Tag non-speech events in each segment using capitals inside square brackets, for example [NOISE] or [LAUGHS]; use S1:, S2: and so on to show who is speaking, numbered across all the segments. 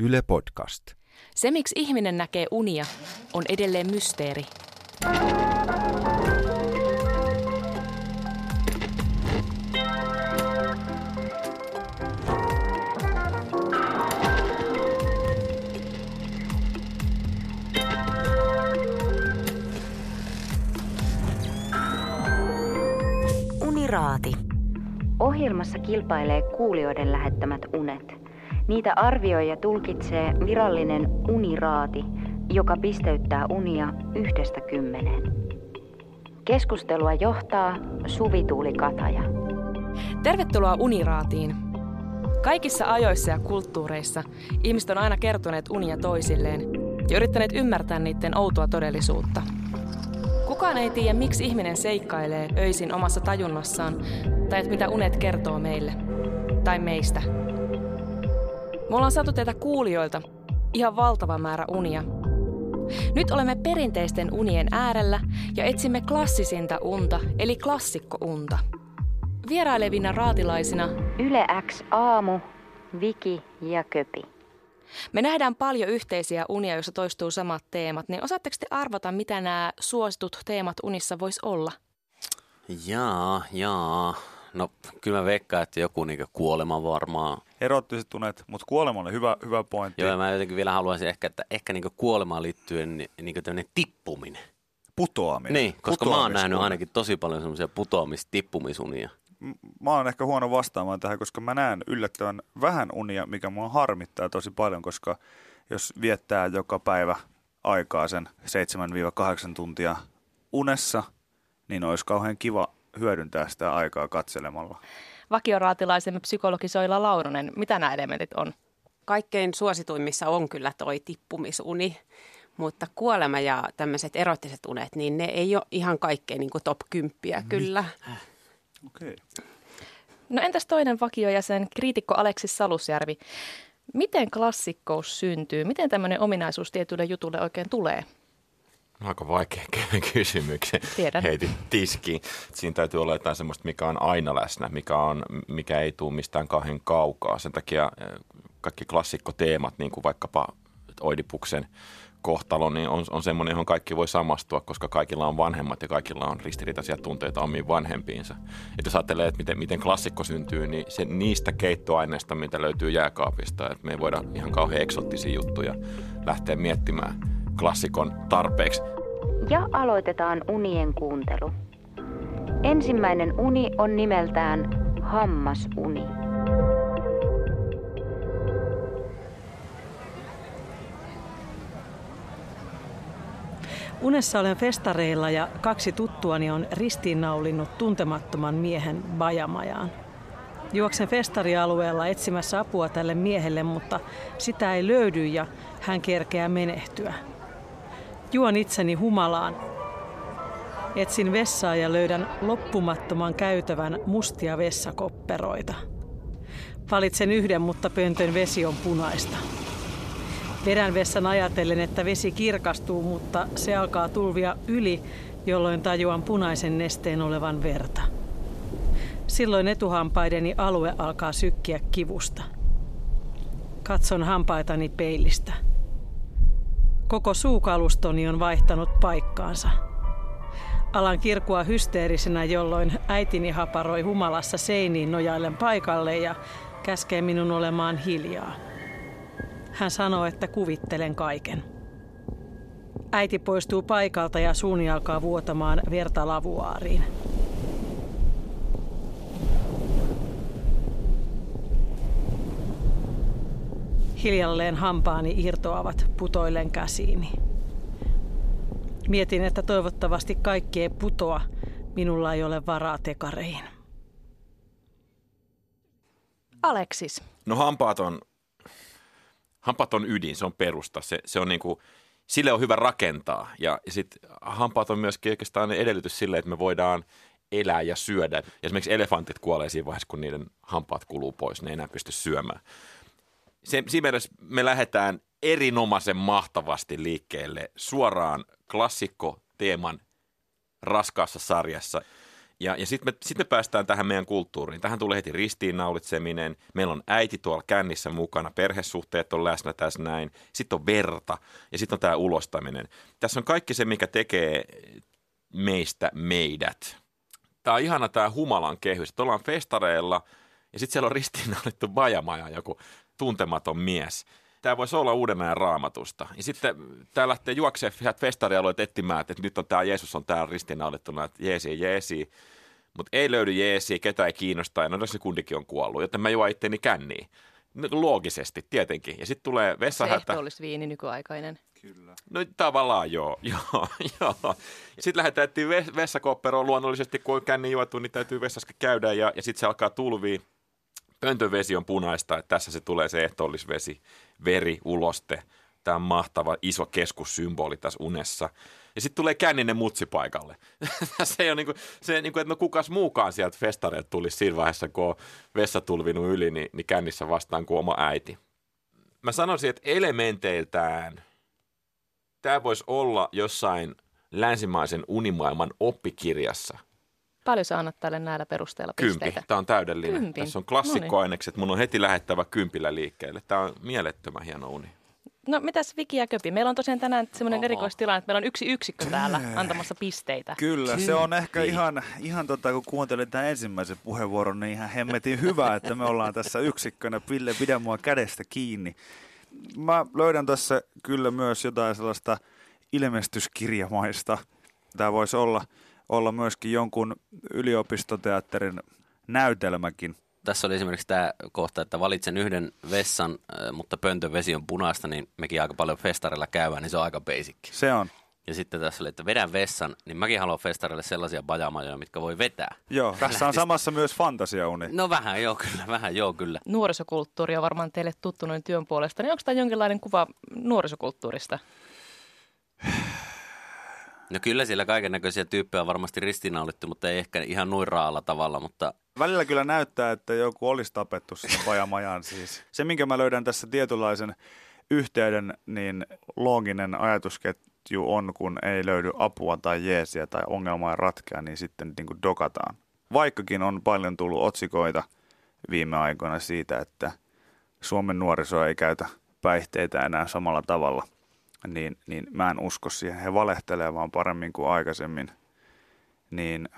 S1: Yle Podcast.
S2: Se, miksi ihminen näkee unia, on edelleen mysteeri.
S3: Uniraati. Ohjelmassa kilpailee kuulijoiden lähettämät unet. Niitä arvioi ja tulkitsee virallinen uniraati, joka pisteyttää unia yhdestä kymmeneen. Keskustelua johtaa Suvi-Tuuli Kataja.
S2: Tervetuloa Uniraatiin. Kaikissa ajoissa ja kulttuureissa ihmiset on aina kertoneet unia toisilleen ja yrittäneet ymmärtää niiden outoa todellisuutta. Kukaan ei tiedä, miksi ihminen seikkailee öisin omassa tajunnassaan tai että mitä unet kertoo meille tai meistä. Me ollaan saatu teitä kuulijoilta ihan valtava määrä unia. Nyt olemme perinteisten unien äärellä ja etsimme klassisinta unta, eli klassikkounta. Vierailevina raatilaisina
S3: Yle X aamu, Viki ja Köpi.
S2: me nähdään paljon yhteisiä unia, joissa toistuu samat teemat. Niin osaatteko te arvata, mitä nämä suositut teemat unissa vois olla?
S4: Jaa, jaa. No kyllä mä veikkaan, että joku niinku kuolema varmaan.
S5: erottiset unet, mutta kuolema oli hyvä, hyvä pointti.
S4: Joo, mä jotenkin vielä haluaisin ehkä, että ehkä niinku kuolemaan liittyen ni- niinku tämmöinen tippuminen.
S5: Putoaminen.
S4: Niin, koska mä oon nähnyt ainakin tosi paljon semmoisia putoamis-tippumisunia.
S5: Mä oon ehkä huono vastaamaan tähän, koska mä näen yllättävän vähän unia, mikä mua harmittaa tosi paljon, koska jos viettää joka päivä aikaa sen 7-8 tuntia unessa, niin olisi kauhean kiva hyödyntää sitä aikaa katselemalla.
S2: Vakioraatilaisemme psykologi Soila Laurunen, mitä nämä elementit on?
S6: kaikkein suosituimmissa on kyllä toi tippumisuni, mutta kuolema ja tämmöiset erottiset unet, niin ne ei ole ihan kaikkein niin top 10 kyllä.
S5: Okei.
S2: No entäs toinen vakiojäsen, kriitikko Aleksis Salusjärvi. Miten klassikkous syntyy? Miten tämmöinen ominaisuus tietylle jutulle oikein tulee?
S7: Aika vaikea [LAUGHS] kysymyksen.
S2: Tiedän.
S7: Heitin tiskiin. Siinä täytyy olla jotain semmoista, mikä on aina läsnä, mikä, on, mikä ei tule mistään kauhean kaukaa. Sen takia eh, kaikki klassikkoteemat, niin kuin vaikkapa Oidipuksen kohtalo, niin on, on semmoinen, johon kaikki voi samastua, koska kaikilla on vanhemmat ja kaikilla on ristiriitaisia tunteita omiin vanhempiinsa. Et jos ajattelee, että miten, miten klassikko syntyy, niin se niistä keittoaineista, mitä löytyy jääkaapista, että me ei voida ihan kauhean eksottisia juttuja lähteä miettimään klassikon tarpeeksi.
S3: Ja aloitetaan unien kuuntelu. Ensimmäinen uni on nimeltään hammasuni.
S8: Unessa olen festareilla ja kaksi tuttuani on ristiinnaulinnut tuntemattoman miehen bajamajaan. Juoksen festarialueella etsimässä apua tälle miehelle, mutta sitä ei löydy ja hän kerkeää menehtyä. Juon itseni humalaan. Etsin vessaa ja löydän loppumattoman käytävän mustia vessakopperoita. Valitsen yhden, mutta pöntön vesi on punaista. Vedän vessan ajatellen, että vesi kirkastuu, mutta se alkaa tulvia yli, jolloin tajuan punaisen nesteen olevan verta. Silloin etuhampaideni alue alkaa sykkiä kivusta. Katson hampaitani peilistä. Koko suukalustoni on vaihtanut paikkaansa. Alan kirkua hysteerisenä, jolloin äitini haparoi humalassa seiniin nojaillen paikalle ja käskee minun olemaan hiljaa. Hän sanoo, että kuvittelen kaiken. Äiti poistuu paikalta ja suuni alkaa vuotamaan verta lavuaariin. Hiljalleen hampaani irtoavat putoillen käsiini. Mietin, että toivottavasti kaikki ei putoa. Minulla ei ole varaa tekareihin.
S2: Aleksis,
S7: No hampaat on, hampaat on ydin, se on perusta. Se, se on niinku, sille on hyvä rakentaa. Ja, ja sit hampaat on myöskin oikeastaan edellytys sille, että me voidaan elää ja syödä. Esimerkiksi elefantit kuolee siinä vaiheessa, kun niiden hampaat kuluu pois, ne ei enää pysty syömään. Se, siinä me lähdetään erinomaisen mahtavasti liikkeelle suoraan klassikko-teeman raskaassa sarjassa. Ja, ja sitten me, sit me päästään tähän meidän kulttuuriin. Tähän tulee heti ristiinnaulitseminen. Meillä on äiti tuolla kännissä mukana, perhesuhteet on läsnä tässä näin. Sitten on verta ja sitten on tämä ulostaminen. Tässä on kaikki se, mikä tekee meistä meidät. Tämä on ihana tämä humalan kehys. Että ollaan festareilla ja sitten siellä on ristiinnaulittu bajamaja, joku tuntematon mies – tämä voisi olla uuden ajan raamatusta. Ja sitten tämä lähtee juokseen festarialueet etsimään, että nyt on tämä Jeesus on täällä ristiinnaulittuna, että jeesi, jeesi. Mutta ei löydy jeesi, ketä ei kiinnosta, ja no se kundikin on kuollut, joten mä juon itteni känniin. Loogisesti, tietenkin. Ja sitten tulee vessahätä.
S2: Se olisi viini nykyaikainen.
S5: Kyllä.
S7: No tavallaan joo, [LAUGHS] joo, joo. Sitten lähdetään etsiä vessakopperoon luonnollisesti, kun on känni juotu, niin täytyy vessassa käydä ja, ja sitten se alkaa tulvia pöntövesi on punaista, että tässä se tulee se ehtoollisvesi, veri, uloste. Tämä on mahtava iso keskussymboli tässä unessa. Ja sitten tulee känninen mutsi paikalle. [LAUGHS] se ei ole niinku, se, niinku, että no kukas muukaan sieltä festareilta tulisi siinä vaiheessa, kun on vessa tulvinut yli, niin, niin kännissä vastaan kuin oma äiti. Mä sanoisin, että elementeiltään tämä voisi olla jossain länsimaisen unimaailman oppikirjassa –
S2: Paljon sä annat tälle näillä perusteella pisteitä?
S7: Kympi. Tämä on täydellinen. Kympin. Tässä on klassikkoainekset. Mun on heti lähettävä kympillä liikkeelle. Tämä on mielettömän hieno uni.
S2: No mitäs Viki ja Köpi? Meillä on tosiaan tänään semmoinen erikoistilanne, että meillä on yksi yksikkö täällä antamassa pisteitä.
S5: Kyllä, se on ehkä ihan, ihan tota, kun kuuntelin tämän ensimmäisen puheenvuoron, niin ihan hemmetin hyvä, että me ollaan tässä yksikkönä. Pille, pidä mua kädestä kiinni. Mä löydän tässä kyllä myös jotain sellaista ilmestyskirjamaista. Tämä voisi olla olla myöskin jonkun yliopistoteatterin näytelmäkin.
S4: Tässä oli esimerkiksi tämä kohta, että valitsen yhden vessan, äh, mutta pöntön vesi on punaista, niin mekin aika paljon festarilla käydään, niin se on aika basic.
S5: Se on.
S4: Ja sitten tässä oli, että vedän vessan, niin mäkin haluan festarille sellaisia bajamajoja, mitkä voi vetää.
S5: Joo, [LAUGHS] tässä on samassa myös fantasiauni.
S4: No vähän joo kyllä, vähän joo kyllä.
S2: Nuorisokulttuuri on varmaan teille tuttu noin työn puolesta, niin onko tämä jonkinlainen kuva nuorisokulttuurista?
S4: No kyllä siellä kaiken näköisiä tyyppejä on varmasti ristinaulittu, mutta ei ehkä ihan noin raalla tavalla, mutta...
S5: Välillä kyllä näyttää, että joku olisi tapettu sinne pajamajan siis. Se, minkä mä löydän tässä tietynlaisen yhteyden, niin looginen ajatusketju on, kun ei löydy apua tai jeesiä tai ongelmaa ratkea, niin sitten niin kuin dokataan. Vaikkakin on paljon tullut otsikoita viime aikoina siitä, että Suomen nuoriso ei käytä päihteitä enää samalla tavalla – niin, niin mä en usko siihen. He valehtelee vaan paremmin kuin aikaisemmin. Niin,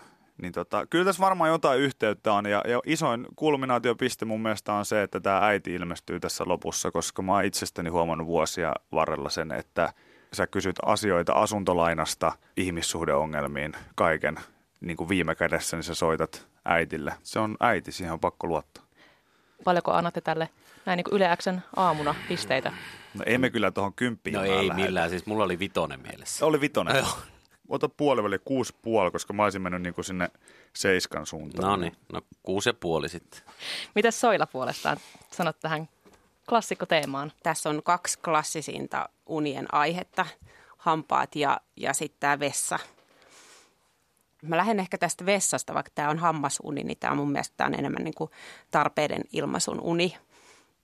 S5: niin tota, kyllä tässä varmaan jotain yhteyttä on. Ja, ja isoin kulminaatiopiste mun mielestä on se, että tämä äiti ilmestyy tässä lopussa, koska mä oon itsestäni huomannut vuosia varrella sen, että sä kysyt asioita asuntolainasta ihmissuhdeongelmiin kaiken. Niin kuin viime kädessä, niin sä soitat äitille. Se on äiti, siihen on pakko luottaa.
S2: Paljonko annatte tälle näin niin kuin Yle Xn aamuna pisteitä?
S5: No emme kyllä tuohon kymppiin.
S4: No ei millään, siis mulla oli vitonen mielessä.
S5: Oli vitonen. Joo. Ota puoliväli kuusi puoli, koska mä olisin mennyt niin kuin sinne seiskan suuntaan.
S4: No niin, no kuusi ja puoli sitten.
S2: Mitäs Soila puolestaan sanot tähän klassikkoteemaan?
S6: Tässä on kaksi klassisinta unien aihetta, hampaat ja, ja sitten tämä vessa. Mä lähden ehkä tästä vessasta, vaikka tämä on hammasuni, niin tämä on mun mielestä on enemmän niin kuin tarpeiden ilmaisun uni –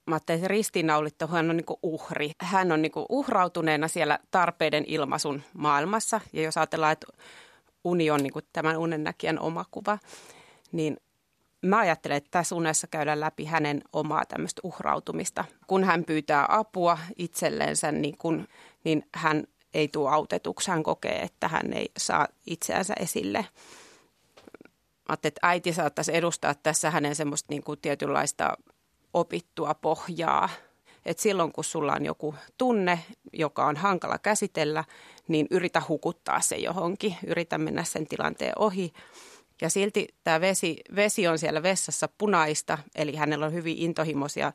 S6: mä että ristiinnaulittu hän on niin uhri. Hän on niin uhrautuneena siellä tarpeiden ilmaisun maailmassa. Ja jos ajatellaan, että uni on niin tämän unennäkijän oma kuva, niin mä ajattelen, että tässä unessa käydään läpi hänen omaa tämmöistä uhrautumista. Kun hän pyytää apua itselleensä, niin, kun, niin hän ei tule autetuksi. Hän kokee, että hän ei saa itseänsä esille. Mä että äiti saattaisi edustaa tässä hänen semmoista niin kuin tietynlaista opittua pohjaa. Et silloin kun sulla on joku tunne, joka on hankala käsitellä, niin yritä hukuttaa se johonkin, yritä mennä sen tilanteen ohi. Ja silti tämä vesi, vesi on siellä vessassa punaista, eli hänellä on hyvin intohimoisia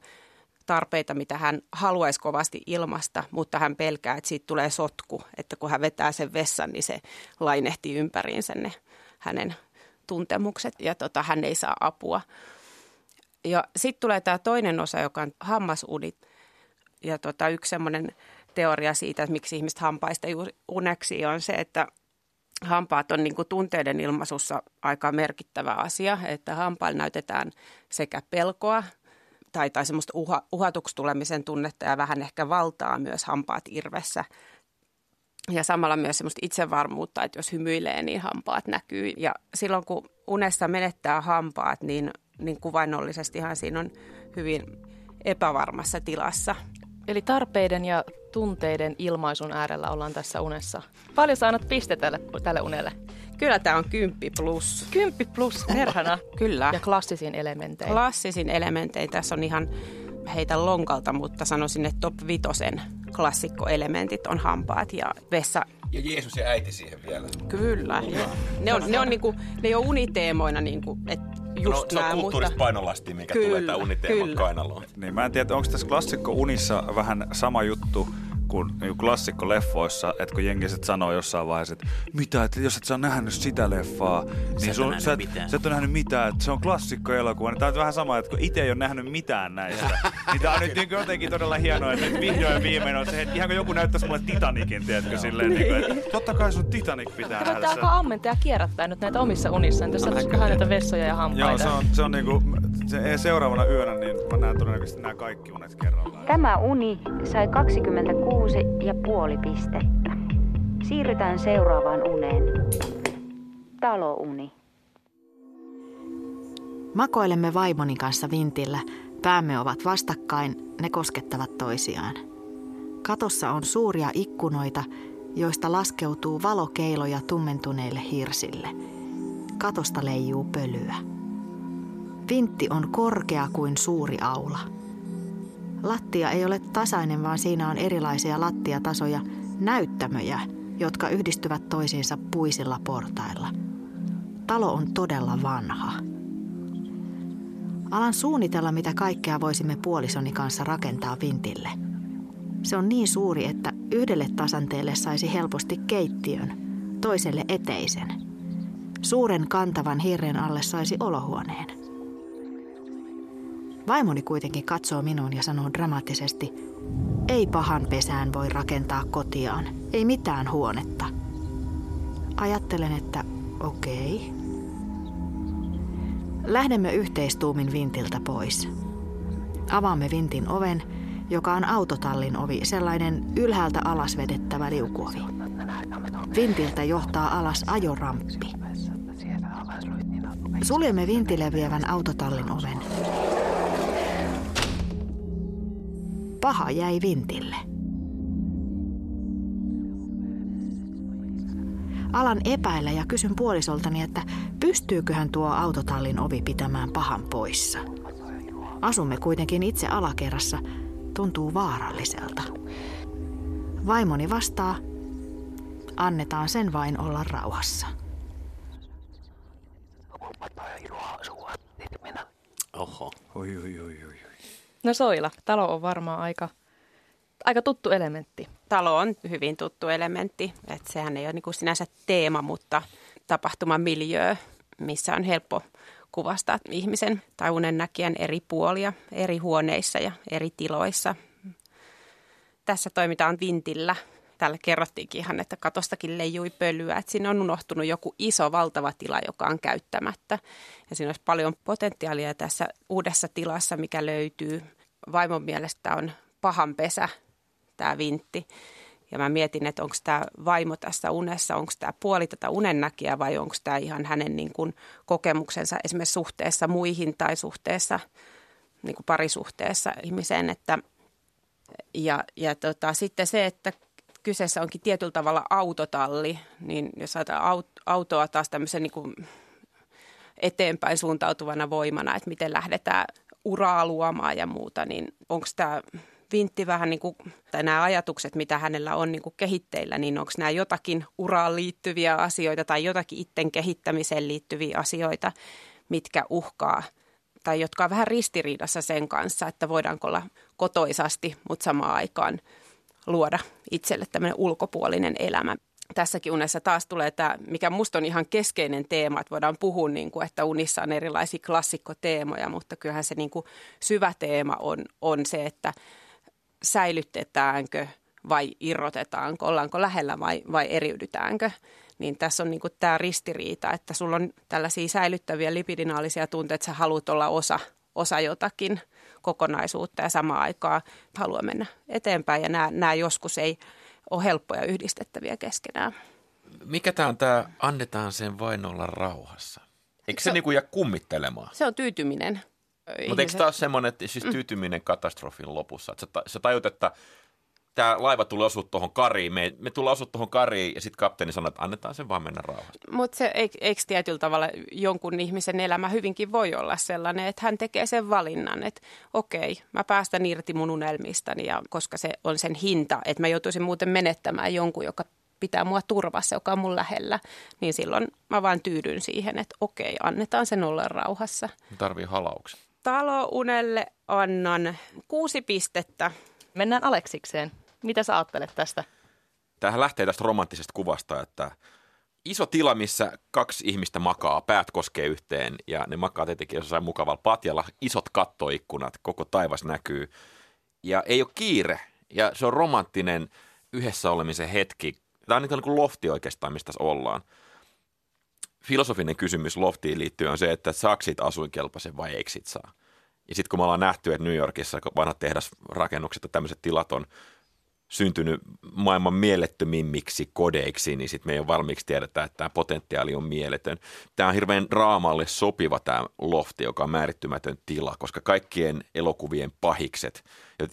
S6: tarpeita, mitä hän haluaisi kovasti ilmasta, mutta hän pelkää, että siitä tulee sotku, että kun hän vetää sen vessan, niin se lainehtii ympäriinsä ne hänen tuntemukset ja tota, hän ei saa apua. Ja sitten tulee tämä toinen osa, joka on hammasunit. Ja tota, yksi semmoinen teoria siitä, että miksi ihmiset hampaista uneksi on se, että hampaat on niin kuin tunteiden ilmaisussa aika merkittävä asia, että hampailla näytetään sekä pelkoa tai, tai semmoista uha, uhatuksi tulemisen tunnetta ja vähän ehkä valtaa myös hampaat irvessä. ja samalla myös semmoista itsevarmuutta, että jos hymyilee, niin hampaat näkyy. Ja silloin kun unessa menettää hampaat, niin, niin kuvainnollisestihan siinä on hyvin epävarmassa tilassa.
S2: Eli tarpeiden ja tunteiden ilmaisun äärellä ollaan tässä unessa. Paljon sä annat piste tälle, tälle unelle?
S6: Kyllä tämä on kymppi plus.
S2: Kymppi plus, perhana.
S6: Kyllä.
S2: Ja klassisin elementein.
S6: Klassisin elementein. Tässä on ihan heitä lonkalta, mutta sanoisin, että top vitosen klassikkoelementit on hampaat ja vessa.
S7: Ja Jeesus ja äiti siihen vielä.
S6: Kyllä. Ne on, ne on, niinku, ne ei ole uniteemoina, niinku, että just
S7: no, se
S6: nää,
S7: on kulttuurista
S6: mutta...
S7: painolasti, mikä
S6: Kyllä,
S7: tulee tämä uniteeman
S6: kyllä.
S7: kainaloon.
S5: Niin mä en tiedä, onko tässä klassikko unissa vähän sama juttu kuin niin klassikko leffoissa, että kun jengiset sanoo jossain vaiheessa, että mitä, että jos et sä ole nähnyt sitä leffaa, niin
S4: et
S5: sun,
S4: ole nähnyt
S5: sä, et,
S4: mitään.
S5: sä et ole nähnyt mitään, että se on klassikko elokuva. Niin Tämä on vähän sama, että kun itse ei ole nähnyt mitään näistä, niin tämä on nyt niin jotenkin todella hienoa, että nyt vihdoin ja viimein on se, että ihan kuin joku näyttäisi mulle Titanicin, tiedätkö, silleen, niin kuin, että totta kai sun Titanic pitää nähdä.
S2: Kannattaa
S5: Se-
S2: alkaa ammentaa ja kierrättää nyt näitä omissa unissaan. Tässä on vähän näitä vessoja ja hampaita.
S5: Joo, se on, se on niinku, se, seuraavana yönä, niin mä näen todennäköisesti nämä kaikki unet kerrallaan.
S3: Tämä uni sai 26 ja puoli pistettä. Siirrytään seuraavaan uneen. Talouni.
S1: Makoilemme vaimoni kanssa vintillä. Päämme ovat vastakkain, ne koskettavat toisiaan. Katossa on suuria ikkunoita, joista laskeutuu valokeiloja tummentuneille hirsille. Katosta leijuu pölyä. Vintti on korkea kuin suuri aula. Lattia ei ole tasainen, vaan siinä on erilaisia lattiatasoja, näyttämöjä, jotka yhdistyvät toisiinsa puisilla portailla. Talo on todella vanha. Alan suunnitella, mitä kaikkea voisimme puolisoni kanssa rakentaa vintille. Se on niin suuri, että yhdelle tasanteelle saisi helposti keittiön, toiselle eteisen. Suuren kantavan hirren alle saisi olohuoneen. Vaimoni kuitenkin katsoo minuun ja sanoo dramaattisesti, ei pahan pesään voi rakentaa kotiaan, ei mitään huonetta. Ajattelen, että okei. Lähdemme yhteistuumin vintiltä pois. Avaamme vintin oven, joka on autotallin ovi, sellainen ylhäältä alas vedettävä liukuovi. Vintiltä johtaa alas ajoramppi. Suljemme vintille vievän autotallin oven. Paha jäi vintille. Alan epäillä ja kysyn puolisoltani, että pystyyköhän tuo autotallin ovi pitämään pahan poissa. Asumme kuitenkin itse alakerrassa. Tuntuu vaaralliselta. Vaimoni vastaa, annetaan sen vain olla rauhassa.
S4: Oho.
S5: Oi, oi, oi, oi.
S2: No Soila, talo on varmaan aika, aika tuttu elementti.
S6: Talo on hyvin tuttu elementti. Että sehän ei ole niin kuin sinänsä teema, mutta tapahtuman miljö, missä on helppo kuvastaa ihmisen tai unennäkijän eri puolia eri huoneissa ja eri tiloissa. Tässä toimitaan vintillä. Täällä kerrottiinkin ihan, että katostakin leijui pölyä, että siinä on unohtunut joku iso valtava tila, joka on käyttämättä. Ja siinä olisi paljon potentiaalia tässä uudessa tilassa, mikä löytyy. Vaimon mielestä on pahan pesä tämä vintti. Ja mä mietin, että onko tämä vaimo tässä unessa, onko tämä puoli tätä unennäkijää vai onko tämä ihan hänen niin kuin kokemuksensa esimerkiksi suhteessa muihin tai suhteessa, niin kuin parisuhteessa ihmiseen. Että, ja ja tota, sitten se, että kyseessä onkin tietyllä tavalla autotalli, niin jos ajatellaan aut- autoa taas tämmöisen niin kuin eteenpäin suuntautuvana voimana, että miten lähdetään uraa luomaan ja muuta, niin onko tämä vintti vähän niin kuin, tai nämä ajatukset, mitä hänellä on niin kuin kehitteillä, niin onko nämä jotakin uraan liittyviä asioita tai jotakin itten kehittämiseen liittyviä asioita, mitkä uhkaa tai jotka on vähän ristiriidassa sen kanssa, että voidaanko olla kotoisasti, mutta samaan aikaan luoda itselle tämmöinen ulkopuolinen elämä. Tässäkin unessa taas tulee tämä, mikä musta on ihan keskeinen teema, että voidaan puhua, niin kuin, että unissa on erilaisia klassikkoteemoja, mutta kyllähän se niin kuin syvä teema on, on se, että säilytetäänkö vai irrotetaanko, ollaanko lähellä vai, vai eriydytäänkö. Niin tässä on niin kuin tämä ristiriita, että sulla on tällaisia säilyttäviä lipidinaalisia tunteita, että sä haluat olla osa, osa jotakin kokonaisuutta ja samaan aikaan haluaa mennä eteenpäin. Ja nämä, nämä joskus ei ole helppoja yhdistettäviä keskenään.
S7: Mikä tämä on tämä, annetaan sen vain olla rauhassa? Eikö se, se niinku jää kummittelemaan?
S6: Se on tyytyminen.
S7: Mutta eikö tämä ole semmoinen, että siis mm. tyytyminen katastrofin lopussa? Että sä tajut, että tämä laiva tulee osua tuohon kariin, me, me tullaan osua tuohon kariin ja sitten kapteeni sanoo, että annetaan sen vaan mennä rauhassa.
S6: Mutta se, eikö, tietyllä tavalla jonkun ihmisen elämä hyvinkin voi olla sellainen, että hän tekee sen valinnan, että okei, mä päästän irti mun unelmistani, ja koska se on sen hinta, että mä joutuisin muuten menettämään jonkun, joka pitää mua turvassa, joka on mun lähellä, niin silloin mä vaan tyydyn siihen, että okei, annetaan sen olla rauhassa.
S7: Tarvii halauksen.
S6: Talounelle annan kuusi pistettä.
S2: Mennään Aleksikseen. Mitä sä ajattelet tästä?
S7: Tämähän lähtee tästä romanttisesta kuvasta, että iso tila, missä kaksi ihmistä makaa, päät koskee yhteen ja ne makaa tietenkin jossain mukavalla patjalla, isot kattoikkunat, koko taivas näkyy ja ei ole kiire ja se on romanttinen yhdessä olemisen hetki. Tämä on niin kuin lofti oikeastaan, mistä tässä ollaan. Filosofinen kysymys loftiin liittyen on se, että saako siitä asuinkelpoisen vai eikö saa. Ja sitten kun me ollaan nähty, että New Yorkissa vanhat tehdasrakennukset ja tämmöiset tilat on syntynyt maailman mielettömimmiksi kodeiksi, niin sitten me ei ole valmiiksi tiedetä, että tämä potentiaali on mieletön. Tämä on hirveän draamalle sopiva tämä lofti, joka on määrittymätön tila, koska kaikkien elokuvien pahikset,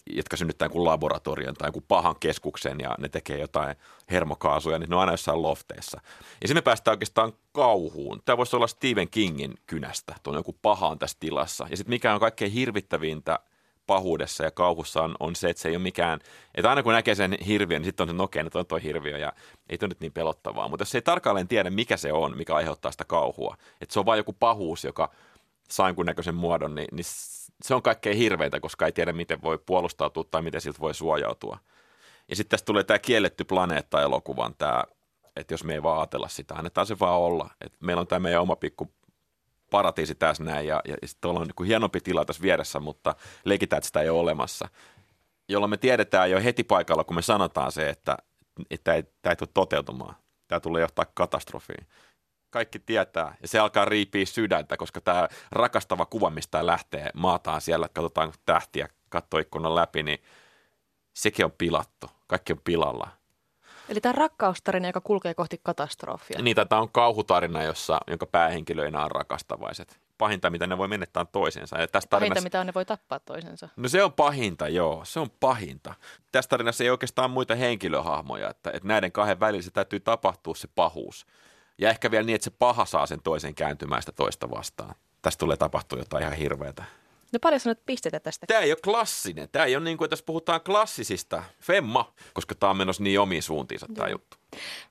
S7: jotka synnyttää kuin laboratorion tai kuin pahan keskuksen ja ne tekee jotain hermokaasuja, niin ne on aina jossain lofteessa. Ja sinne päästään oikeastaan kauhuun. Tämä voisi olla Stephen Kingin kynästä, tuon joku paha on tässä tilassa. Ja sitten mikä on kaikkein hirvittävintä pahuudessa ja kauhussa on, on se, että se ei ole mikään, että aina kun näkee sen hirviön, niin sitten on se, okei, okay, on tuo hirviö ja ei tuo nyt niin pelottavaa. Mutta jos ei tarkalleen tiedä, mikä se on, mikä aiheuttaa sitä kauhua, että se on vain joku pahuus, joka saa jonkun näköisen muodon, niin, niin se on kaikkein hirveintä, koska ei tiedä, miten voi puolustautua tai miten siltä voi suojautua. Ja sitten tästä tulee tämä kielletty planeetta-elokuvan, tämä, että jos me ei vaan ajatella sitä, annetaan se vaan olla. Että meillä on tämä meidän oma pikku paratiisi tässä näin ja, ja sitten tuolla on niin hienompi tila tässä vieressä, mutta leikitään, että sitä ei ole olemassa. Jolloin me tiedetään jo heti paikalla, kun me sanotaan se, että, että tämä ei, ei tule toteutumaan. Tämä tulee johtaa katastrofiin. Kaikki tietää ja se alkaa riipiä sydäntä, koska tämä rakastava kuva, mistä lähtee, maataan siellä, katsotaan tähtiä kattoikkunan läpi, niin sekin on pilattu. Kaikki on pilalla.
S2: Eli tämä rakkaustarina, joka kulkee kohti katastrofia.
S7: Niin, tämä on kauhutarina, jossa, jonka päähenkilöinä on rakastavaiset. Pahinta, mitä ne voi menettää toisensa. Ja
S2: tästä pahinta, mitä ne voi tappaa toisensa.
S7: No se on pahinta, joo. Se on pahinta. Tässä tarinassa ei oikeastaan muita henkilöhahmoja, että, että näiden kahden välillä se täytyy tapahtua se pahuus. Ja ehkä vielä niin, että se paha saa sen toisen kääntymään sitä toista vastaan. Tästä tulee tapahtua jotain ihan hirveätä.
S2: No paljon sanot pistetä tästä?
S7: Tämä ei ole klassinen. Tämä ei ole niin kuin, että jos puhutaan klassisista. Femma, koska tämä on menossa niin omiin suuntiinsa tämä juttu.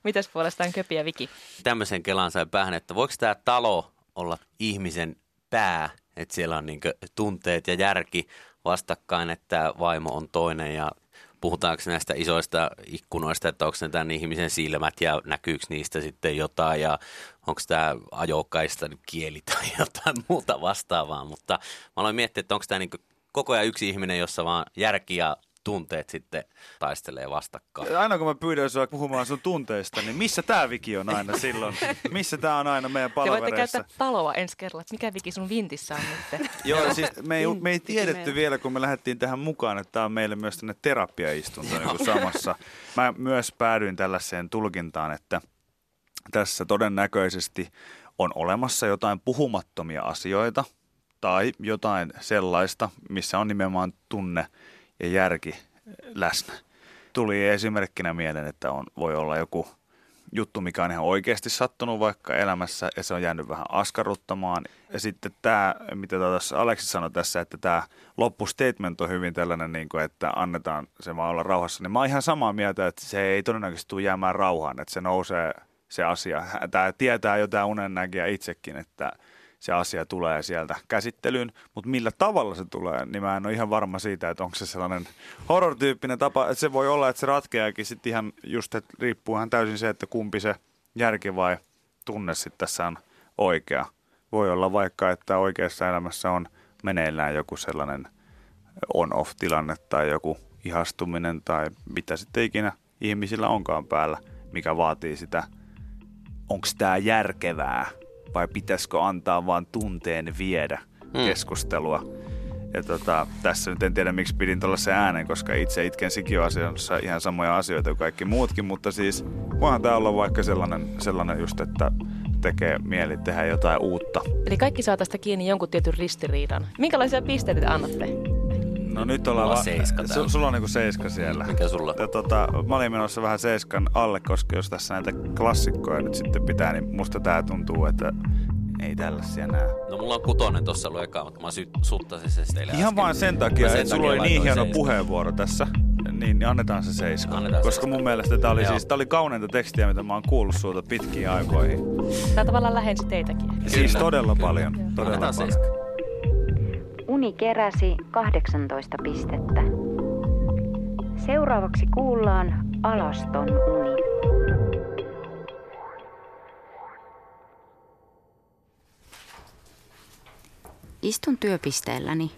S2: Mitäs puolestaan Köpi ja Viki?
S4: Tämmöisen kelan sai päähän, että voiko tämä talo olla ihmisen pää, että siellä on niin tunteet ja järki vastakkain, että vaimo on toinen ja puhutaanko näistä isoista ikkunoista, että onko ne tämän ihmisen silmät ja näkyykö niistä sitten jotain ja onko tämä ajokaista kieli tai [LAUGHS] jotain muuta vastaavaa, mutta mä aloin miettiä, että onko tämä niin koko ajan yksi ihminen, jossa vaan järki ja tunteet sitten taistelee vastakkain.
S5: Aina kun mä pyydän sua puhumaan sun tunteista, niin missä tämä Viki on aina silloin? Missä tämä on aina meidän palavereissa?
S2: Te voitte käyttää taloa ensi kerralla, että mikä Viki sun vintissä on nyt. [LAUGHS]
S5: Joo, siis me ei, me ei tiedetty vielä, kun me lähdettiin tähän mukaan, että tämä on meille myös tänne terapiaistunto niin samassa. Mä myös päädyin tällaiseen tulkintaan, että tässä todennäköisesti on olemassa jotain puhumattomia asioita tai jotain sellaista, missä on nimenomaan tunne ja järki läsnä. Tuli esimerkkinä mieleen, että on, voi olla joku juttu, mikä on ihan oikeasti sattunut vaikka elämässä ja se on jäänyt vähän askarruttamaan. Ja sitten tämä, mitä tässä Aleksi sanoi tässä, että tämä loppustatement on hyvin tällainen, niin kuin, että annetaan se vaan olla rauhassa. Niin mä oon ihan samaa mieltä, että se ei todennäköisesti tule jäämään rauhaan, että se nousee se asia. Tämä tietää jo tämä unennäkijä itsekin, että – se asia tulee sieltä käsittelyyn, mutta millä tavalla se tulee, niin mä en ole ihan varma siitä, että onko se sellainen horror-tyyppinen tapa, että se voi olla, että se ratkeakin sitten ihan just, että riippuu ihan täysin se, että kumpi se järki vai tunne sitten tässä on oikea. Voi olla vaikka, että oikeassa elämässä on meneillään joku sellainen on-off-tilanne tai joku ihastuminen tai mitä sitten ikinä ihmisillä onkaan päällä, mikä vaatii sitä, onko tämä järkevää vai pitäisikö antaa vaan tunteen viedä hmm. keskustelua. Ja tota, tässä nyt en tiedä, miksi pidin tuollaisen äänen, koska itse itken sikioasiassa ihan samoja asioita kuin kaikki muutkin, mutta siis voihan tämä olla vaikka sellainen, sellainen just, että tekee mieli tehdä jotain uutta.
S2: Eli kaikki saa tästä kiinni jonkun tietyn ristiriidan. Minkälaisia pisteitä te annatte?
S5: No nyt ollaan...
S4: Mulla on seiska
S5: su,
S4: täällä.
S5: sulla on niinku seiska siellä.
S4: Mikä sulla?
S5: Ja tota, mä olin menossa vähän seiskan alle, koska jos tässä näitä klassikkoja nyt sitten pitää, niin musta tää tuntuu, että ei tällaisia näe.
S4: No mulla on kutonen tossa ollut eka, mutta mä sy- suttasin se teille
S5: Ihan
S4: äsken.
S5: vaan sen takia,
S4: sen
S5: että sulla
S4: takia
S5: oli niin hieno
S4: seiskan.
S5: puheenvuoro tässä, niin, niin annetaan se seiska.
S4: Annetaan
S5: koska
S4: seiska.
S5: mun mielestä tää oli
S4: Joo.
S5: siis, tää oli kauneinta tekstiä, mitä mä oon kuullut sulta pitkiin aikoihin.
S2: Tämä tavallaan lähensi teitäkin.
S5: Siis
S4: Kyllä,
S5: todella
S4: kyllä.
S5: paljon, todella
S4: Annetaan
S5: paljon.
S4: seiska.
S3: Uni keräsi 18 pistettä. Seuraavaksi kuullaan alaston uni. Istun työpisteelläni.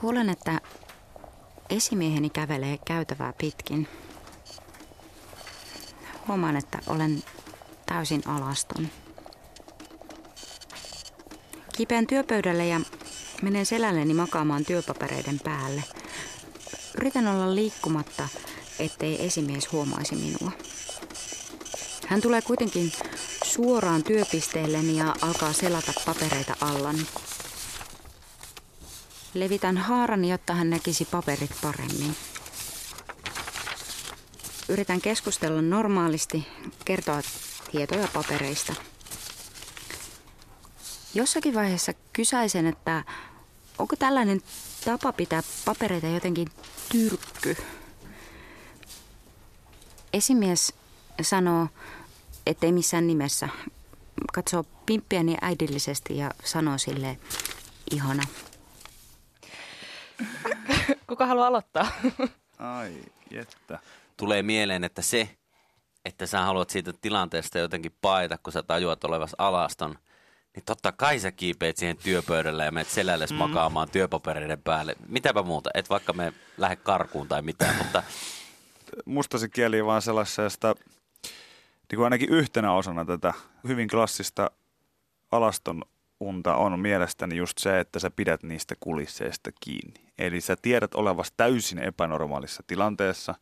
S3: Kuulen, että esimieheni kävelee käytävää pitkin. Huomaan, että olen täysin alaston. Kipeän työpöydälle ja menen selälleni makaamaan työpapereiden päälle. Yritän olla liikkumatta, ettei esimies huomaisi minua. Hän tulee kuitenkin suoraan työpisteelleni ja alkaa selata papereita allani. Levitän haarani, jotta hän näkisi paperit paremmin. Yritän keskustella normaalisti, kertoa tietoja papereista. Jossakin vaiheessa kysäisen, että onko tällainen tapa pitää papereita jotenkin tyrkky. Esimies sanoo, ettei missään nimessä. Katsoo pimppiäni äidillisesti ja sanoo sille ihana. [LAUGHS]
S2: Kuka haluaa aloittaa?
S5: Ai, jettä.
S4: Tulee mieleen, että se, että sä haluat siitä tilanteesta jotenkin paeta, kun sä tajuat olevas alaston, niin totta kai sä kiipeät siihen työpöydälle ja menet selälles mm. makaamaan työpapereiden päälle. Mitäpä muuta, et vaikka me lähde karkuun tai mitään, [CLEARS THROAT] mutta
S5: Musta se kieli vaan sellaisesta, niin kuin ainakin yhtenä osana tätä hyvin klassista alaston unta on mielestäni just se, että sä pidät niistä kulisseista kiinni. Eli sä tiedät olevasi täysin epänormaalissa tilanteessa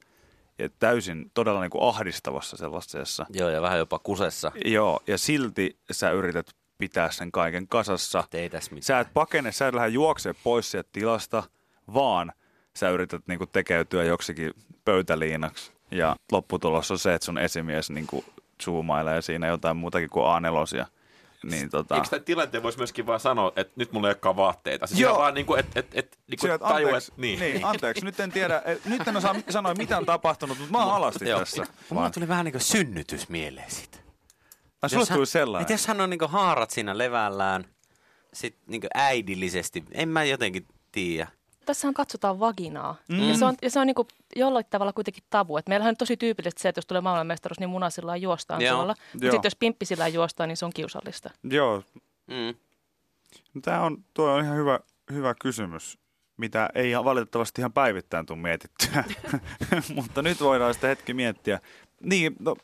S5: ja täysin todella niin kuin ahdistavassa sellaisessa.
S4: joo, ja vähän jopa kusessa.
S5: Joo, ja silti sä yrität pitää sen kaiken kasassa.
S4: Ei tässä mitään.
S5: Sä et pakene, sä et lähde juoksee pois sieltä tilasta, vaan sä yrität niinku tekeytyä joksikin pöytäliinaksi. Ja lopputulos on se, että sun esimies niinku zoomailee siinä jotain muutakin kuin A4. Niin tota,
S7: Eikö tämän tilanteen voisi myöskin vaan sanoa, että nyt mulla ei olekaan vaatteita? Siis
S5: Joo.
S7: vaan niin kuin, että et, et, niin kuin
S5: anteeksi,
S7: että niin.
S5: niin, anteeksi, nyt en tiedä, et, nyt en osaa sanoa mitä on tapahtunut, mutta mä oon alasti tässä.
S4: Mulla tuli vähän niin kuin synnytys mieleen siitä.
S5: Ai,
S4: hän-
S5: tuli sellainen.
S4: Jos hän on niin haarat siinä levällään, sit niin äidillisesti, en mä jotenkin tiedä.
S2: Tässähän katsotaan vaginaa. Mm. Ja se on, ja se on niin kuin jollain tavalla kuitenkin tabu. Et meillähän on tosi tyypillistä se, että jos tulee maailmanmestaruus, niin munasillaan juostaan
S4: Joo.
S2: tuolla. Mutta sitten jos pimppisillään juostaan, niin se on kiusallista.
S5: Joo,
S4: Mm.
S5: No, Tämä on, tuo on ihan hyvä, hyvä kysymys, mitä ei ihan valitettavasti ihan päivittäin tule mietittyä. [LAUGHS] Mutta nyt voidaan sitä hetki miettiä. Niin, no,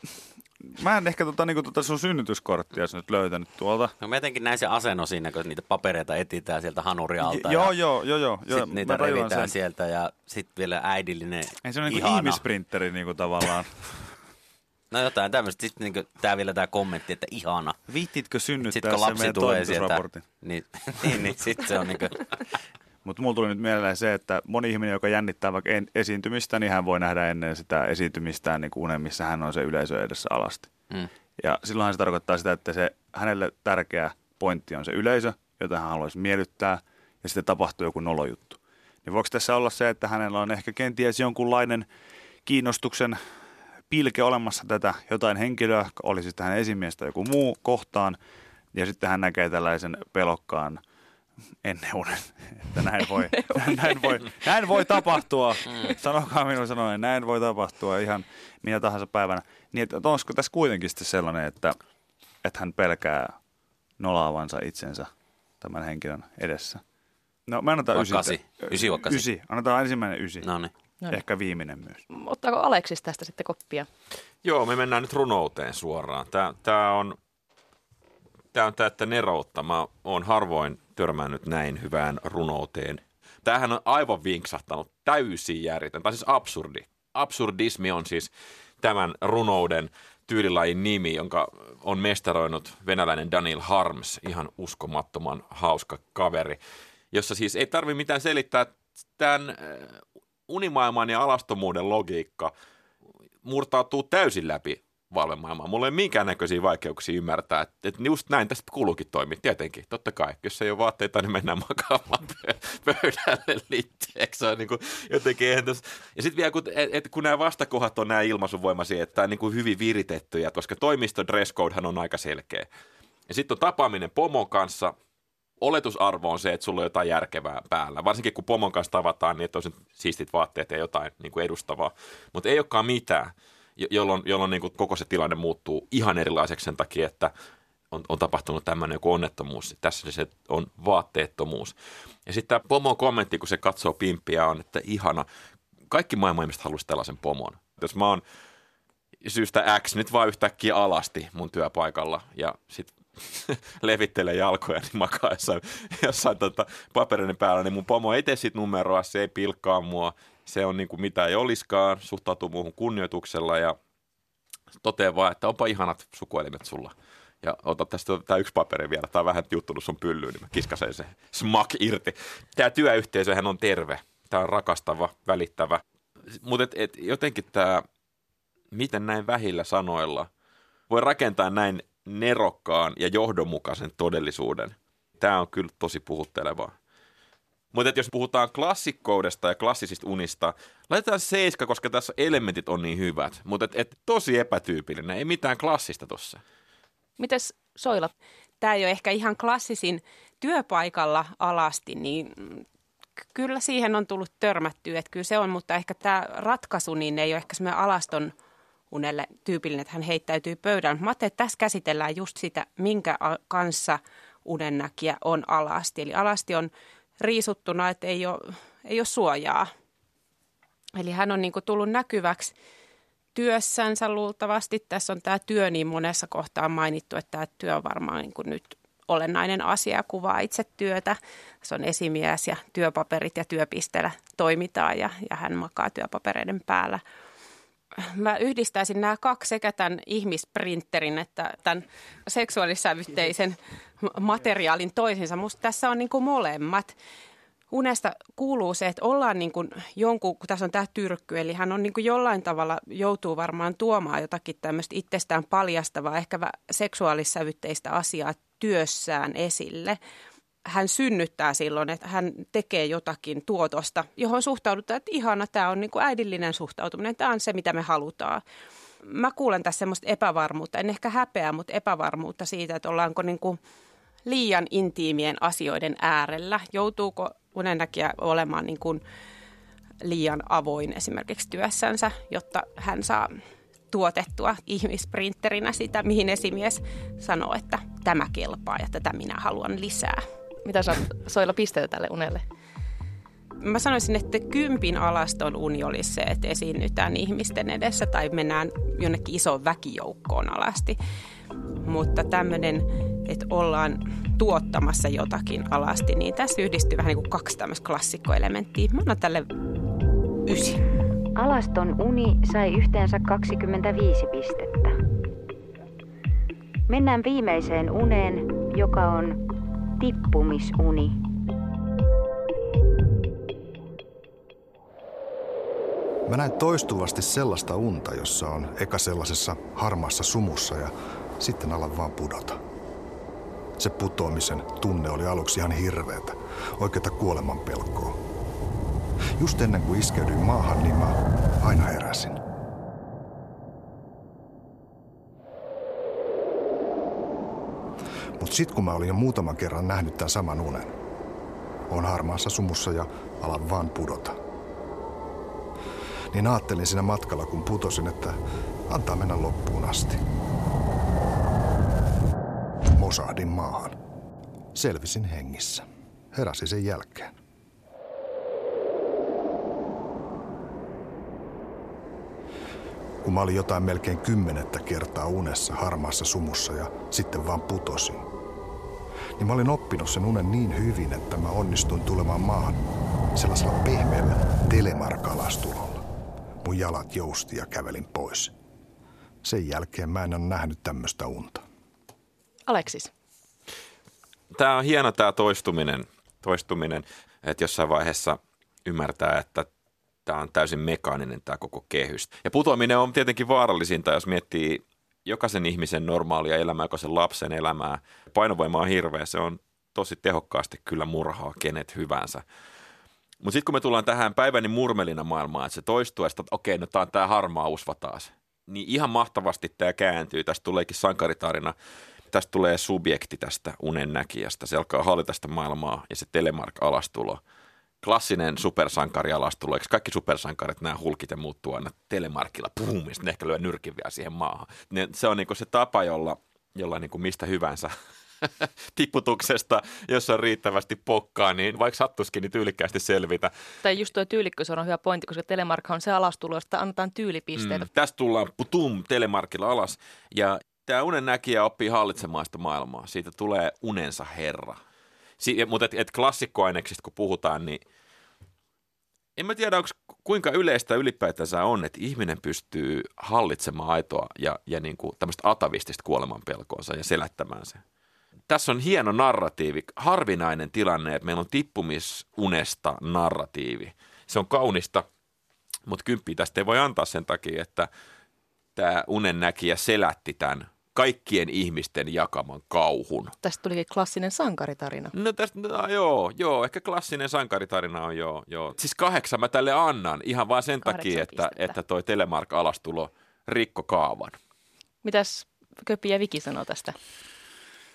S5: mä en ehkä tota, niinku, tota sun synnytyskorttia nyt löytänyt tuolta.
S4: No mä jotenkin näin se asento siinä, kun niitä papereita etsitään sieltä hanuri alta.
S5: J- joo, joo, joo, joo. joo
S4: Sitten niitä revitään
S5: sen.
S4: sieltä ja sitten vielä äidillinen
S5: Ei se on niin
S4: ihana.
S5: ihmisprinteri niin kuin tavallaan. [LAUGHS]
S4: No jotain tämmöistä. Sitten niin tää vielä tää kommentti, että ihana.
S5: Viittitkö synnyttää
S4: Sitten kun lapsi
S5: meidän
S4: tulee sieltä,
S5: toimitusraportin?
S4: niin, [LAUGHS] niin, niin sitten se on niin kuin,
S5: Mutta mulla tuli nyt mieleen se, että moni ihminen, joka jännittää vaikka en- esiintymistä, niin hän voi nähdä ennen sitä esiintymistään niin kuin unen, missä hän on se yleisö edessä alasti.
S4: mm.
S5: Ja silloinhan se tarkoittaa sitä, että se hänelle tärkeä pointti on se yleisö, jota hän haluaisi miellyttää, ja sitten tapahtuu joku nolojuttu. Niin voiko tässä olla se, että hänellä on ehkä kenties jonkunlainen kiinnostuksen pilke olemassa tätä jotain henkilöä, oli sitten hänen esimiestä joku muu kohtaan, ja sitten hän näkee tällaisen pelokkaan ennen unen, että näin voi, näin voi, näin voi tapahtua. Sanokaa minulle sanoen, näin voi tapahtua ihan minä tahansa päivänä. Niin, että olisiko tässä kuitenkin sitten sellainen, että, että hän pelkää nolaavansa itsensä tämän henkilön edessä? No me annetaan ysi.
S4: kasi? Ysi kasi?
S5: Ysi. Annetaan ensimmäinen ysi.
S4: no niin.
S2: No niin.
S5: Ehkä viimeinen myös.
S2: Ottaako Aleksis tästä sitten koppia?
S7: Joo, me mennään nyt runouteen suoraan. Tämä, tämä on tämä on täyttä neroutta. Mä oon harvoin törmännyt näin hyvään runouteen. Tämähän on aivan vinksahtanut, täysin järjetön, tai siis absurdi. Absurdismi on siis tämän runouden tyylilajin nimi, jonka on mestaroinut venäläinen Daniel Harms, ihan uskomattoman hauska kaveri, jossa siis ei tarvi mitään selittää tämän äh, unimaailman ja alastomuuden logiikka murtautuu täysin läpi valvemaailmaan. Mulla ei minkäännäköisiä vaikeuksia ymmärtää, että, että just näin tästä kulukin toimii. Tietenkin, totta kai. Jos ei ole vaatteita, niin mennään makaamaan pöydälle on niin kuin jotenkin. Ja sitten vielä, kun, et, et, kun nämä vastakohdat on nämä ilmaisuvoimaisia, että tämä on niin kuin hyvin viritettyjä, koska toimiston dress codehan on aika selkeä. Ja sitten on tapaaminen pomon kanssa. Oletusarvo on se, että sulla on jotain järkevää päällä. Varsinkin kun pomon kanssa tavataan, niin että on siistit vaatteet ja jotain niin kuin edustavaa. Mutta ei olekaan mitään jolloin, jolloin niin kuin koko se tilanne muuttuu ihan erilaiseksi sen takia, että on, on tapahtunut tämmöinen joku onnettomuus. Tässä se on vaatteettomuus. Ja sitten tämä pomon kommentti, kun se katsoo pimppiä, on, että ihana. Kaikki maailman ihmiset haluaisi tällaisen pomon. Jos mä oon syystä X nyt vaan yhtäkkiä alasti mun työpaikalla ja sitten [LAUGHS] levittelee jalkoja niin makaa jossain, jossain tota, paperin päällä, niin mun pomo ei tee sit numeroa, se ei pilkkaa mua, se on niin kuin mitä ei oliskaan, suhtautuu muuhun kunnioituksella ja toteaa vaan, että onpa ihanat sukuelimet sulla. Ja ota tästä tämä yksi paperi vielä, tämä on vähän juttunut sun pyllyyn, niin mä kiskasen se smak irti. Tämä työyhteisöhän on terve, tämä on rakastava, välittävä. Mutta et, et jotenkin tämä, miten näin vähillä sanoilla voi rakentaa näin nerokkaan ja johdonmukaisen todellisuuden. Tämä on kyllä tosi puhuttelevaa. Mutta jos puhutaan klassikkoudesta ja klassisista unista, laitetaan seiska, koska tässä elementit on niin hyvät. Mutta et, et, tosi epätyypillinen, ei mitään klassista tossa.
S2: Mites Soila?
S6: Tämä ei ole ehkä ihan klassisin työpaikalla alasti, niin kyllä siihen on tullut törmättyä, että kyllä se on, mutta ehkä tämä ratkaisu niin ei ole ehkä semmoinen alaston unelle tyypillinen, että hän heittäytyy pöydälle. Mä että tässä käsitellään just sitä, minkä kanssa unennäkijä on alasti. Eli alasti on riisuttuna, että ei ole, ei ole suojaa. Eli hän on niin kuin tullut näkyväksi työssänsä luultavasti. Tässä on tämä työ niin monessa kohtaa mainittu, että tämä työ on varmaan niin kuin nyt olennainen asia kuvaa itse työtä. Se on esimies ja työpaperit ja työpisteellä toimitaan ja, ja hän makaa työpapereiden päällä. Mä yhdistäisin nämä kaksi, sekä tämän ihmisprinterin että tämän seksuaalissävytteisen materiaalin toisinsa. Musta tässä on niin kuin molemmat. Unesta kuuluu se, että ollaan niin kuin jonkun, kun tässä on tämä tyrkky, eli hän on niin kuin jollain tavalla joutuu varmaan tuomaan jotakin tämmöistä itsestään paljastavaa, ehkä seksuaalissävytteistä asiaa työssään esille. Hän synnyttää silloin, että hän tekee jotakin tuotosta, johon suhtaudutaan, että ihana, tämä on niin kuin äidillinen suhtautuminen, tämä on se, mitä me halutaan mä kuulen tässä semmoista epävarmuutta, en ehkä häpeä, mutta epävarmuutta siitä, että ollaanko niin kuin liian intiimien asioiden äärellä. Joutuuko unennäkijä olemaan niin kuin liian avoin esimerkiksi työssänsä, jotta hän saa tuotettua ihmisprinterinä sitä, mihin esimies sanoo, että tämä kelpaa ja tätä minä haluan lisää.
S2: Mitä sä soilla pisteitä tälle unelle?
S6: Mä sanoisin, että kympin alaston uni olisi se, että esiinnytään ihmisten edessä tai mennään jonnekin isoon väkijoukkoon alasti. Mutta tämmöinen, että ollaan tuottamassa jotakin alasti, niin tässä yhdistyy vähän niin kuin kaksi tämmöistä klassikkoelementtiä. Mä annan tälle ysi.
S3: Alaston uni sai yhteensä 25 pistettä. Mennään viimeiseen uneen, joka on tippumisuni.
S9: Mä näin toistuvasti sellaista unta, jossa on eka sellaisessa harmaassa sumussa ja sitten alan vaan pudota. Se putoamisen tunne oli aluksi ihan hirveetä, oikeata kuoleman pelkoa. Just ennen kuin iskeydyin maahan, niin mä aina heräsin. Mutta sitten kun mä olin jo muutaman kerran nähnyt tämän saman unen, on harmaassa sumussa ja alan vaan pudota – niin ajattelin siinä matkalla, kun putosin, että antaa mennä loppuun asti. Mosahdin maahan. Selvisin hengissä. Heräsin sen jälkeen. Kun mä olin jotain melkein kymmenettä kertaa unessa harmaassa sumussa ja sitten vaan putosin, niin mä olin oppinut sen unen niin hyvin, että mä onnistuin tulemaan maahan sellaisella pehmeällä telemarkalastulolla. Mun jalat jousti ja kävelin pois. Sen jälkeen mä en ole nähnyt tämmöistä unta.
S2: Aleksis.
S7: Tämä on hieno tämä toistuminen, toistuminen, että jossain vaiheessa ymmärtää, että tämä on täysin mekaaninen tämä koko kehys. Ja putoaminen on tietenkin vaarallisinta, jos miettii jokaisen ihmisen normaalia elämää, jokaisen lapsen elämää. Painovoima on hirveä, se on tosi tehokkaasti kyllä murhaa kenet hyvänsä. Mutta sitten kun me tullaan tähän päiväni murmelina maailmaan, että se toistuu, että okei, no tämä on tämä harmaa usva taas. Niin ihan mahtavasti tämä kääntyy. Tästä tuleekin sankaritarina. Tästä tulee subjekti tästä unennäkijästä. Se alkaa hallita sitä maailmaa ja se telemark-alastulo. Klassinen supersankari-alastulo. Eikö kaikki supersankarit nämä hulkit ja muuttuu aina telemarkilla? Pum, ja ne ehkä lyö nyrkin vielä siihen maahan. Se on niinku se tapa, jolla, jolla niinku mistä hyvänsä [LAUGHS] tipputuksesta, jos on riittävästi pokkaa, niin vaikka sattuskin, niin tyylikkäästi selvitä.
S2: Tai just tuo tyylikkyys on hyvä pointti, koska telemarkka on se alastulo, josta annetaan tyylipisteitä. Mm,
S7: tästä tullaan putum telemarkilla alas ja tämä unen näkijä oppii hallitsemaan sitä maailmaa. Siitä tulee unensa herra. Si- mutta et, et klassikkoaineksista kun puhutaan, niin en mä tiedä, onko kuinka yleistä ylipäätänsä on, että ihminen pystyy hallitsemaan aitoa ja, ja niin kuin tämmöistä atavistista kuolemanpelkoonsa ja selättämään sen tässä on hieno narratiivi, harvinainen tilanne, että meillä on tippumisunesta narratiivi. Se on kaunista, mutta kymppi tästä ei voi antaa sen takia, että tämä unennäkijä selätti tämän kaikkien ihmisten jakaman kauhun.
S2: Tästä tulikin klassinen sankaritarina.
S7: No tästä, no, joo, joo, ehkä klassinen sankaritarina on joo, joo. Siis kahdeksan mä tälle annan ihan vain sen takia, että, että toi Telemark-alastulo rikko kaavan.
S2: Mitäs Köpi ja Viki sanoo tästä?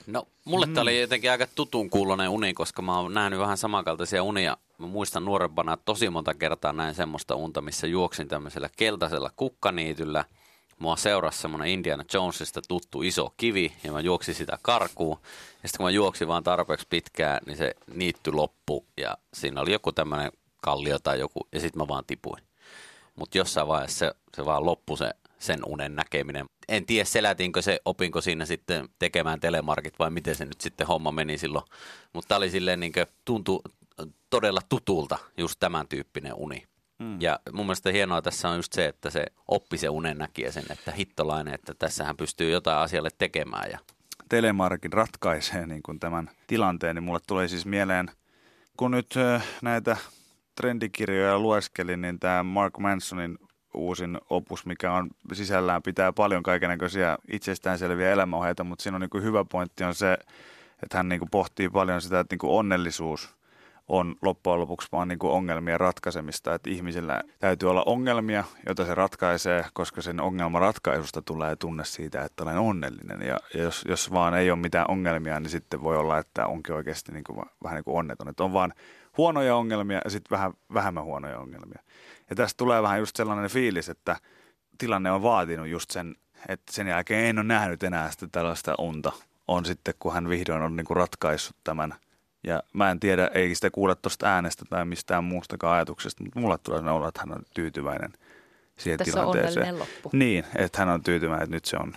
S4: No, mulle mm. tämä oli jotenkin aika tutun kuulonen uni, koska mä oon nähnyt vähän samankaltaisia unia. Mä muistan nuorempana tosi monta kertaa näin semmoista unta, missä juoksin tämmöisellä keltaisella kukkaniityllä. Mua seurasi semmoinen Indiana Jonesista tuttu iso kivi ja mä juoksin sitä karkuun. Ja sitten kun mä juoksin vaan tarpeeksi pitkään, niin se niitty loppu ja siinä oli joku tämmöinen kallio tai joku ja sitten mä vaan tipuin. Mutta jossain vaiheessa se, se vaan loppui se sen unen näkeminen. En tiedä, selätinkö se, opinko siinä sitten tekemään telemarkit vai miten se nyt sitten homma meni silloin. Mutta oli silleen niin tuntui todella tutulta just tämän tyyppinen uni. Hmm. Ja mun mielestä hienoa tässä on just se, että se oppi se unen näkijä sen, että hittolainen, että tässähän pystyy jotain asialle tekemään. Ja...
S5: Telemarkin ratkaisee niin kuin tämän tilanteen, niin mulle tulee siis mieleen, kun nyt näitä trendikirjoja lueskelin, niin tämä Mark Mansonin uusin opus, mikä on sisällään pitää paljon kaikenlaisia itsestäänselviä elämäohjeita, mutta siinä on niin kuin hyvä pointti on se, että hän niin kuin pohtii paljon sitä, että niin kuin onnellisuus on loppujen lopuksi vaan niin kuin ongelmien ratkaisemista, että ihmisillä täytyy olla ongelmia, joita se ratkaisee, koska sen ongelman ratkaisusta tulee tunne siitä, että olen onnellinen. Ja, jos, jos vaan ei ole mitään ongelmia, niin sitten voi olla, että onkin oikeasti niin kuin, vähän niin kuin onneton. Että on vaan huonoja ongelmia ja sitten vähän vähemmän huonoja ongelmia. Ja tästä tulee vähän just sellainen fiilis, että tilanne on vaatinut just sen, että sen jälkeen en ole nähnyt enää sitä tällaista unta. On sitten, kun hän vihdoin on niin kuin ratkaissut tämän. Ja mä en tiedä, ei sitä kuule tuosta äänestä tai mistään muustakaan ajatuksesta, mutta mulle tulee sellainen olo, että hän on tyytyväinen siihen
S2: Tässä
S5: tilanteeseen.
S2: on loppu.
S5: Niin, että hän on tyytyväinen, että nyt se on,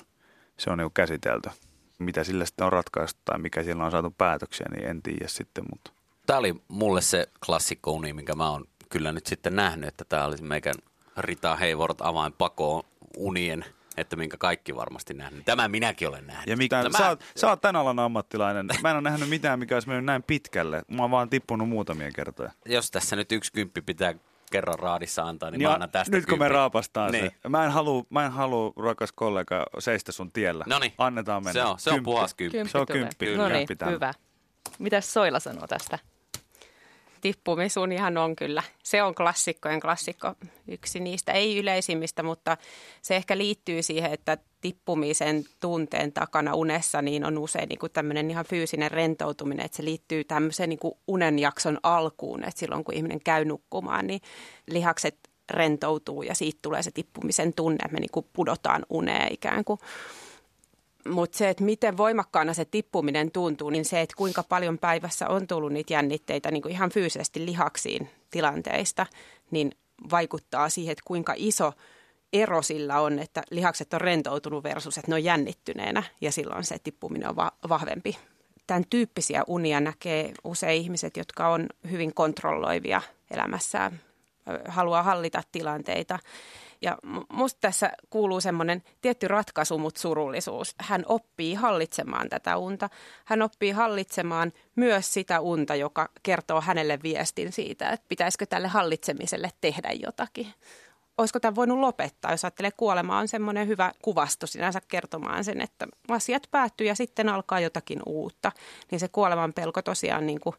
S5: se on niin käsitelty. Mitä sillä sitten on ratkaistu tai mikä siellä on saatu päätöksiä, niin en tiedä sitten. Mutta.
S4: Tämä oli mulle se klassikko uni, minkä mä oon kyllä nyt sitten nähnyt, että tämä olisi meikän Rita Hayward avainpakoon unien että minkä kaikki varmasti nähnyt. Tämä minäkin olen nähnyt.
S5: Ja mikä, Tämä... sä, oot, sä oot tämän alan ammattilainen. Mä en ole nähnyt mitään, mikä olisi mennyt näin pitkälle. Mä oon vaan tippunut muutamia kertoja.
S4: Jos tässä nyt yksi kymppi pitää kerran raadissa antaa, niin, niin mä annan tästä
S5: Nyt kun me raapastaan niin. se. Mä en halua, mä en halua, rakas kollega, seistä sun tiellä.
S4: Noniin.
S5: Annetaan mennä.
S4: Se on, se on puhas kymppi.
S2: kymppi
S5: se on kymppi.
S2: No niin, hyvä. Mitäs Soila sanoo tästä?
S6: Tippumisuunihan on kyllä, se on klassikkojen klassikko, yksi niistä, ei yleisimmistä, mutta se ehkä liittyy siihen, että tippumisen tunteen takana unessa niin on usein niin kuin tämmöinen ihan fyysinen rentoutuminen, että se liittyy tämmöiseen niin kuin unenjakson alkuun, että silloin kun ihminen käy nukkumaan, niin lihakset rentoutuu ja siitä tulee se tippumisen tunne, että me niin kuin pudotaan uneen ikään kuin mutta se, että miten voimakkaana se tippuminen tuntuu, niin se, että kuinka paljon päivässä on tullut niitä jännitteitä niin kuin ihan fyysisesti lihaksiin tilanteista, niin vaikuttaa siihen, että kuinka iso ero sillä on, että lihakset on rentoutunut versus, että ne on jännittyneenä ja silloin se tippuminen on va- vahvempi tämän tyyppisiä unia näkee usein ihmiset, jotka on hyvin kontrolloivia elämässään, haluaa hallita tilanteita. Ja musta tässä kuuluu semmoinen tietty ratkaisu, mutta surullisuus. Hän oppii hallitsemaan tätä unta. Hän oppii hallitsemaan myös sitä unta, joka kertoo hänelle viestin siitä, että pitäisikö tälle hallitsemiselle tehdä jotakin. Olisiko tämä voinut lopettaa, jos ajattelee kuolema on semmoinen hyvä kuvasto sinänsä kertomaan sen, että asiat päättyy ja sitten alkaa jotakin uutta. Niin se kuoleman pelko tosiaan niin kuin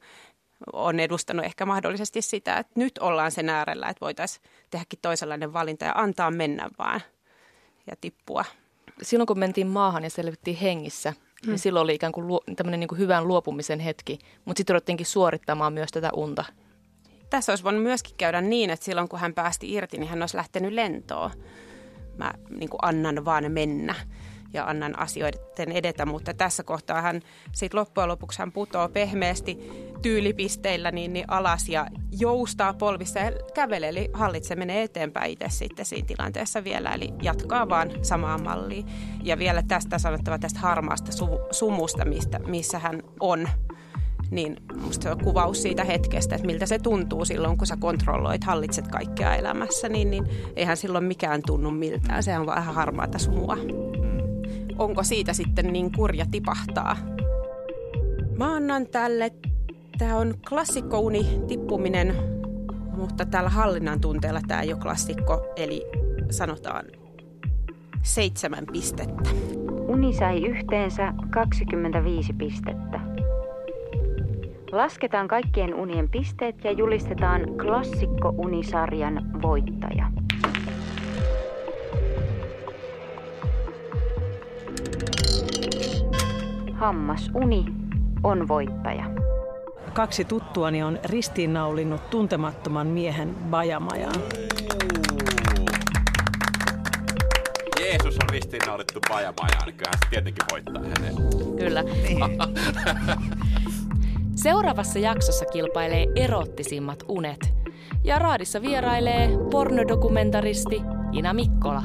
S6: on edustanut ehkä mahdollisesti sitä, että nyt ollaan sen äärellä, että voitaisiin tehdäkin toisenlainen valinta ja antaa mennä vaan ja tippua.
S2: Silloin kun mentiin maahan ja selvittiin hengissä, niin hmm. niin silloin oli ikään kuin luo, tämmöinen niin kuin hyvän luopumisen hetki, mutta sitten ruvettiinkin suorittamaan myös tätä unta.
S6: Tässä olisi voinut myöskin käydä niin, että silloin kun hän päästi irti, niin hän olisi lähtenyt lentoon. Mä niin kuin annan vaan mennä ja annan asioiden edetä, mutta tässä kohtaa hän sitten loppujen lopuksi hän putoo pehmeästi tyylipisteillä niin, niin alas ja joustaa polvissa ja kävelee, eli hallitse menee eteenpäin itse sitten siinä tilanteessa vielä, eli jatkaa vaan samaa mallia. Ja vielä tästä sanottava tästä harmaasta su- sumusta, mistä, missä hän on, niin musta se on kuvaus siitä hetkestä, että miltä se tuntuu silloin, kun sä kontrolloit, hallitset kaikkea elämässä, niin, niin eihän silloin mikään tunnu miltään, se on vaan ihan harmaata sumua onko siitä sitten niin kurja tipahtaa. Mä annan tälle, tämä on klassikkouni tippuminen, mutta tällä hallinnan tunteella tämä ei ole klassikko, eli sanotaan seitsemän pistettä.
S3: Uni sai yhteensä 25 pistettä. Lasketaan kaikkien unien pisteet ja julistetaan klassikko-unisarjan voittaja. Hammasuni on voittaja.
S8: Kaksi tuttuani on ristiinnaulinnut tuntemattoman miehen bajamajaan.
S7: Jeesus on ristiinnaulittu bajamajaan, niin kyllähän se tietenkin voittaa hänen.
S2: Kyllä. [LAUGHS] Seuraavassa jaksossa kilpailee erottisimmat unet. Ja raadissa vierailee pornodokumentaristi Ina Mikkola.